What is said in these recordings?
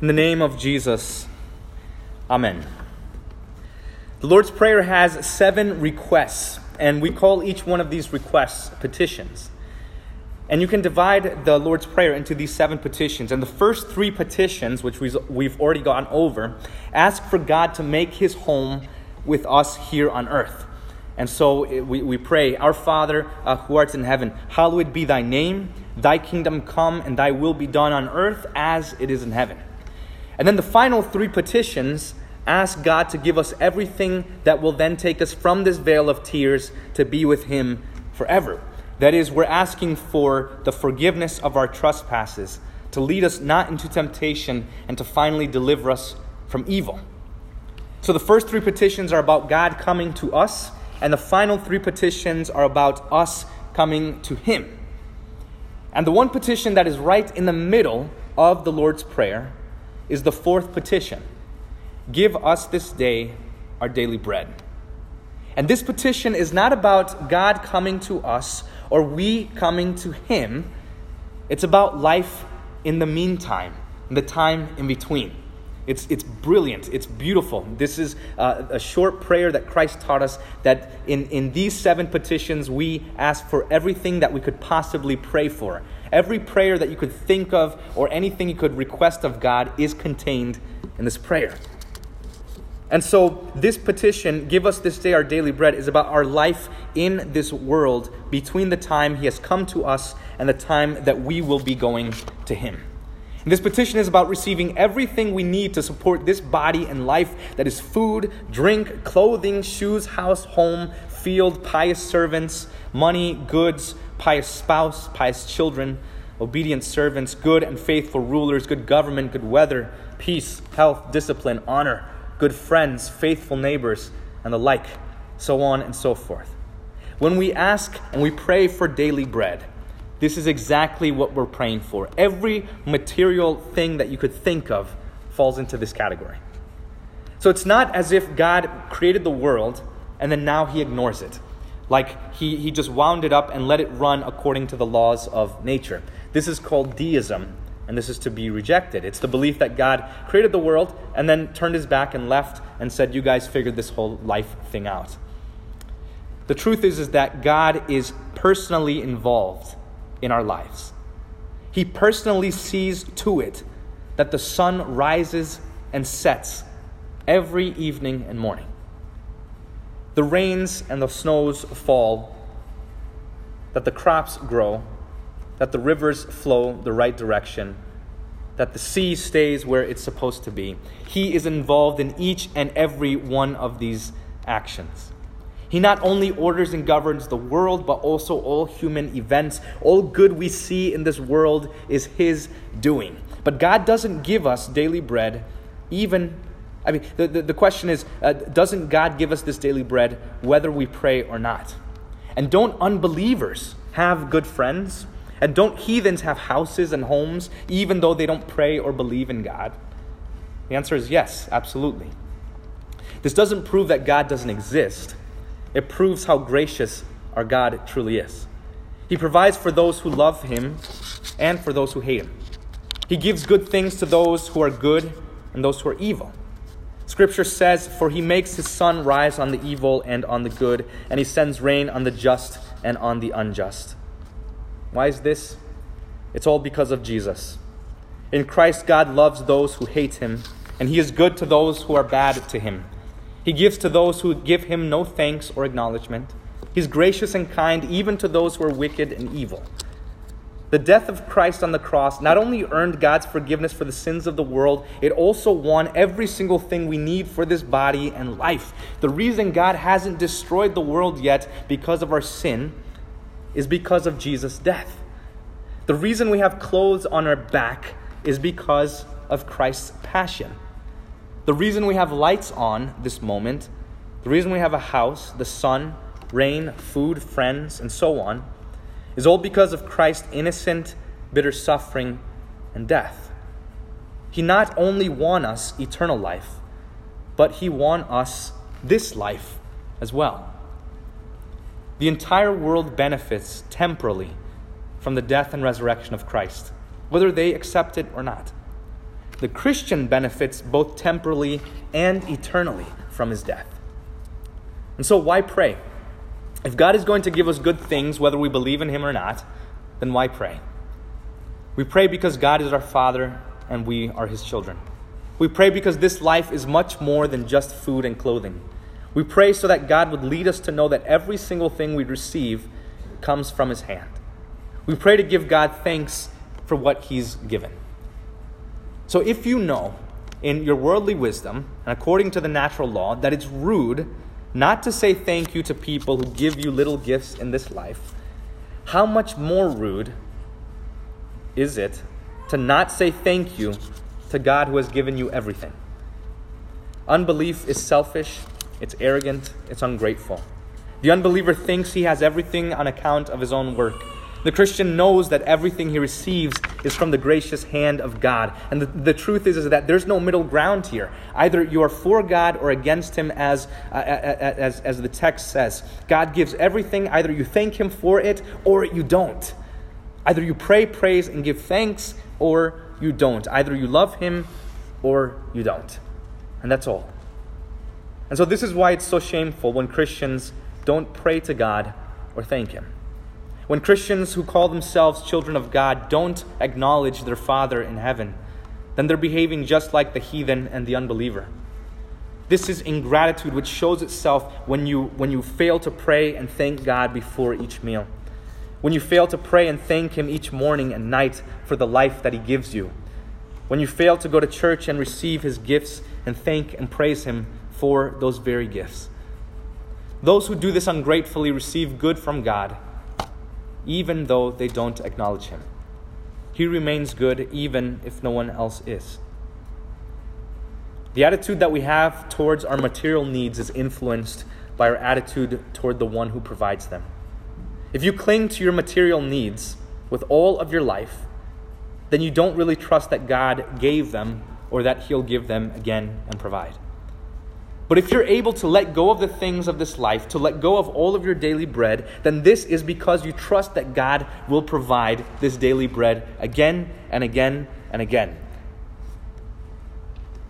In the name of Jesus, Amen. The Lord's Prayer has seven requests, and we call each one of these requests petitions. And you can divide the Lord's Prayer into these seven petitions. And the first three petitions, which we've already gone over, ask for God to make his home with us here on earth. And so we, we pray, Our Father uh, who art in heaven, hallowed be thy name, thy kingdom come, and thy will be done on earth as it is in heaven. And then the final three petitions ask God to give us everything that will then take us from this vale of tears to be with Him forever. That is, we're asking for the forgiveness of our trespasses, to lead us not into temptation, and to finally deliver us from evil. So the first three petitions are about God coming to us, and the final three petitions are about us coming to Him. And the one petition that is right in the middle of the Lord's Prayer is the fourth petition Give us this day our daily bread. And this petition is not about God coming to us or we coming to Him, it's about life in the meantime, in the time in between. It's, it's brilliant. It's beautiful. This is uh, a short prayer that Christ taught us that in, in these seven petitions, we ask for everything that we could possibly pray for. Every prayer that you could think of or anything you could request of God is contained in this prayer. And so, this petition, Give us this day our daily bread, is about our life in this world between the time He has come to us and the time that we will be going to Him. And this petition is about receiving everything we need to support this body and life that is food, drink, clothing, shoes, house, home, field, pious servants, money, goods, pious spouse, pious children, obedient servants, good and faithful rulers, good government, good weather, peace, health, discipline, honor, good friends, faithful neighbors, and the like, so on and so forth. When we ask and we pray for daily bread, this is exactly what we're praying for. Every material thing that you could think of falls into this category. So it's not as if God created the world and then now he ignores it. Like he, he just wound it up and let it run according to the laws of nature. This is called deism, and this is to be rejected. It's the belief that God created the world and then turned his back and left and said, You guys figured this whole life thing out. The truth is, is that God is personally involved in our lives. He personally sees to it that the sun rises and sets every evening and morning the rains and the snows fall, that the crops grow, that the rivers flow the right direction, that the sea stays where it's supposed to be. He is involved in each and every one of these actions. He not only orders and governs the world, but also all human events. All good we see in this world is His doing. But God doesn't give us daily bread even I mean, the, the, the question is uh, doesn't God give us this daily bread whether we pray or not? And don't unbelievers have good friends? And don't heathens have houses and homes even though they don't pray or believe in God? The answer is yes, absolutely. This doesn't prove that God doesn't exist, it proves how gracious our God truly is. He provides for those who love Him and for those who hate Him. He gives good things to those who are good and those who are evil. Scripture says, For he makes his sun rise on the evil and on the good, and he sends rain on the just and on the unjust. Why is this? It's all because of Jesus. In Christ, God loves those who hate him, and he is good to those who are bad to him. He gives to those who give him no thanks or acknowledgement. He's gracious and kind even to those who are wicked and evil. The death of Christ on the cross not only earned God's forgiveness for the sins of the world, it also won every single thing we need for this body and life. The reason God hasn't destroyed the world yet because of our sin is because of Jesus' death. The reason we have clothes on our back is because of Christ's passion. The reason we have lights on this moment, the reason we have a house, the sun, rain, food, friends, and so on is all because of Christ's innocent, bitter suffering and death. He not only won us eternal life, but he won us this life as well. The entire world benefits temporally from the death and resurrection of Christ, whether they accept it or not. the Christian benefits both temporally and eternally from his death. And so, why pray? If God is going to give us good things, whether we believe in him or not, then why pray? We pray because God is our Father and we are his children. We pray because this life is much more than just food and clothing. We pray so that God would lead us to know that every single thing we receive comes from his hand. We pray to give God thanks for what he's given. So if you know in your worldly wisdom and according to the natural law that it's rude not to say thank you to people who give you little gifts in this life, how much more rude is it to not say thank you to God who has given you everything? Unbelief is selfish, it's arrogant, it's ungrateful. The unbeliever thinks he has everything on account of his own work. The Christian knows that everything he receives is from the gracious hand of God. And the, the truth is, is that there's no middle ground here. Either you are for God or against Him, as, uh, uh, uh, uh, as, as the text says. God gives everything. Either you thank Him for it or you don't. Either you pray, praise, and give thanks or you don't. Either you love Him or you don't. And that's all. And so, this is why it's so shameful when Christians don't pray to God or thank Him. When Christians who call themselves children of God don't acknowledge their Father in heaven, then they're behaving just like the heathen and the unbeliever. This is ingratitude which shows itself when you, when you fail to pray and thank God before each meal. When you fail to pray and thank Him each morning and night for the life that He gives you. When you fail to go to church and receive His gifts and thank and praise Him for those very gifts. Those who do this ungratefully receive good from God even though they don't acknowledge him. He remains good even if no one else is. The attitude that we have towards our material needs is influenced by our attitude toward the one who provides them. If you cling to your material needs with all of your life, then you don't really trust that God gave them or that He'll give them again and provide. But if you're able to let go of the things of this life, to let go of all of your daily bread, then this is because you trust that God will provide this daily bread again and again and again.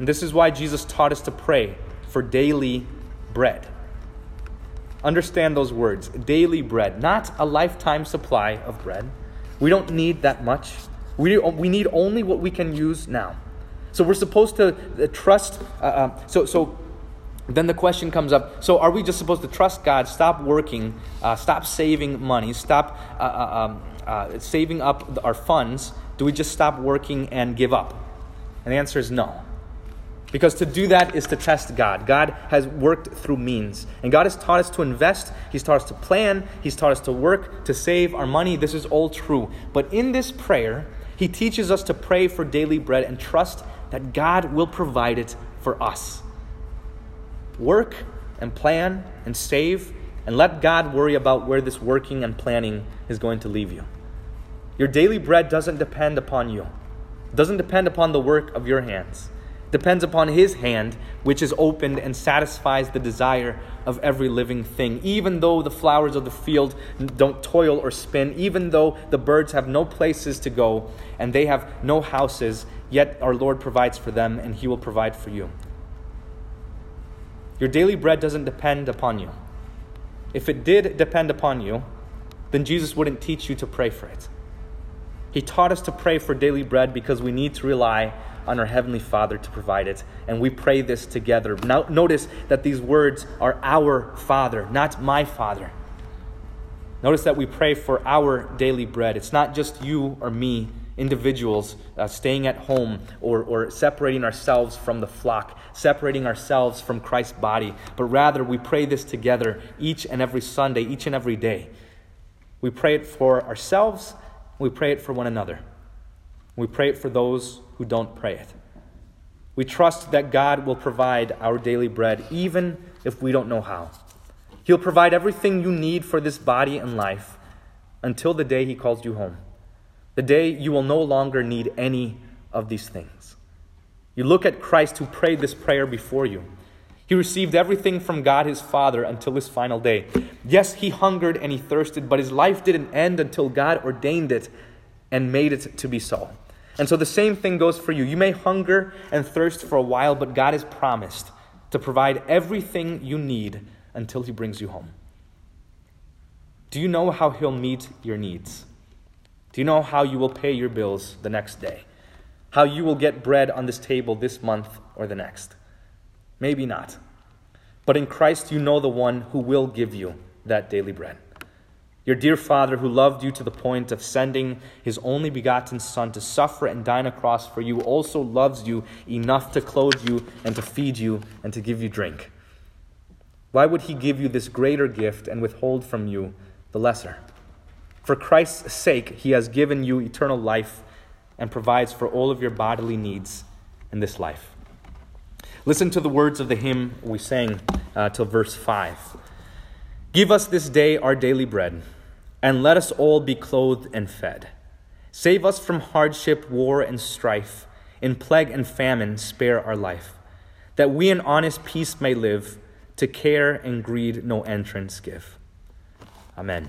And this is why Jesus taught us to pray for daily bread. Understand those words daily bread, not a lifetime supply of bread. We don't need that much. We, we need only what we can use now. So we're supposed to uh, trust. Uh, uh, so, so then the question comes up so are we just supposed to trust god stop working uh, stop saving money stop uh, uh, um, uh, saving up our funds? Do we just stop working and give up? And the answer is no. Because to do that is to test god. God has worked through means. And god has taught us to invest he's taught us to plan he's taught us to work to save our money. This is all true. But in this prayer he teaches us to pray for daily bread and trust that god will provide it for us Work and plan and save, and let God worry about where this working and planning is going to leave you. Your daily bread doesn't depend upon you, it doesn't depend upon the work of your hands. It depends upon His hand, which is opened and satisfies the desire of every living thing. Even though the flowers of the field don't toil or spin, even though the birds have no places to go and they have no houses, yet our Lord provides for them and He will provide for you. Your daily bread doesn't depend upon you. If it did depend upon you, then Jesus wouldn't teach you to pray for it. He taught us to pray for daily bread because we need to rely on our Heavenly Father to provide it. And we pray this together. Now, notice that these words are our Father, not my Father. Notice that we pray for our daily bread. It's not just you or me individuals uh, staying at home or, or separating ourselves from the flock, separating ourselves from Christ's body, but rather we pray this together each and every Sunday, each and every day. We pray it for ourselves, we pray it for one another. We pray it for those who don't pray it. We trust that God will provide our daily bread, even if we don't know how. He'll provide everything you need for this body and life until the day He calls you home the day you will no longer need any of these things. You look at Christ who prayed this prayer before you. He received everything from God his Father until his final day. Yes, he hungered and he thirsted, but his life didn't end until God ordained it and made it to be so. And so the same thing goes for you. You may hunger and thirst for a while, but God has promised to provide everything you need until He brings you home. Do you know how He'll meet your needs? Do you know how you will pay your bills the next day? How you will get bread on this table this month or the next? Maybe not. But in Christ, you know the one who will give you that daily bread. Your dear Father, who loved you to the point of sending his only begotten Son to suffer and die on a cross for you, also loves you enough to clothe you and to feed you and to give you drink. Why would he give you this greater gift and withhold from you the lesser? For Christ's sake, he has given you eternal life and provides for all of your bodily needs in this life. Listen to the words of the hymn we sang uh, till verse 5. Give us this day our daily bread, and let us all be clothed and fed. Save us from hardship, war, and strife. In plague and famine, spare our life, that we in honest peace may live, to care and greed no entrance give. Amen.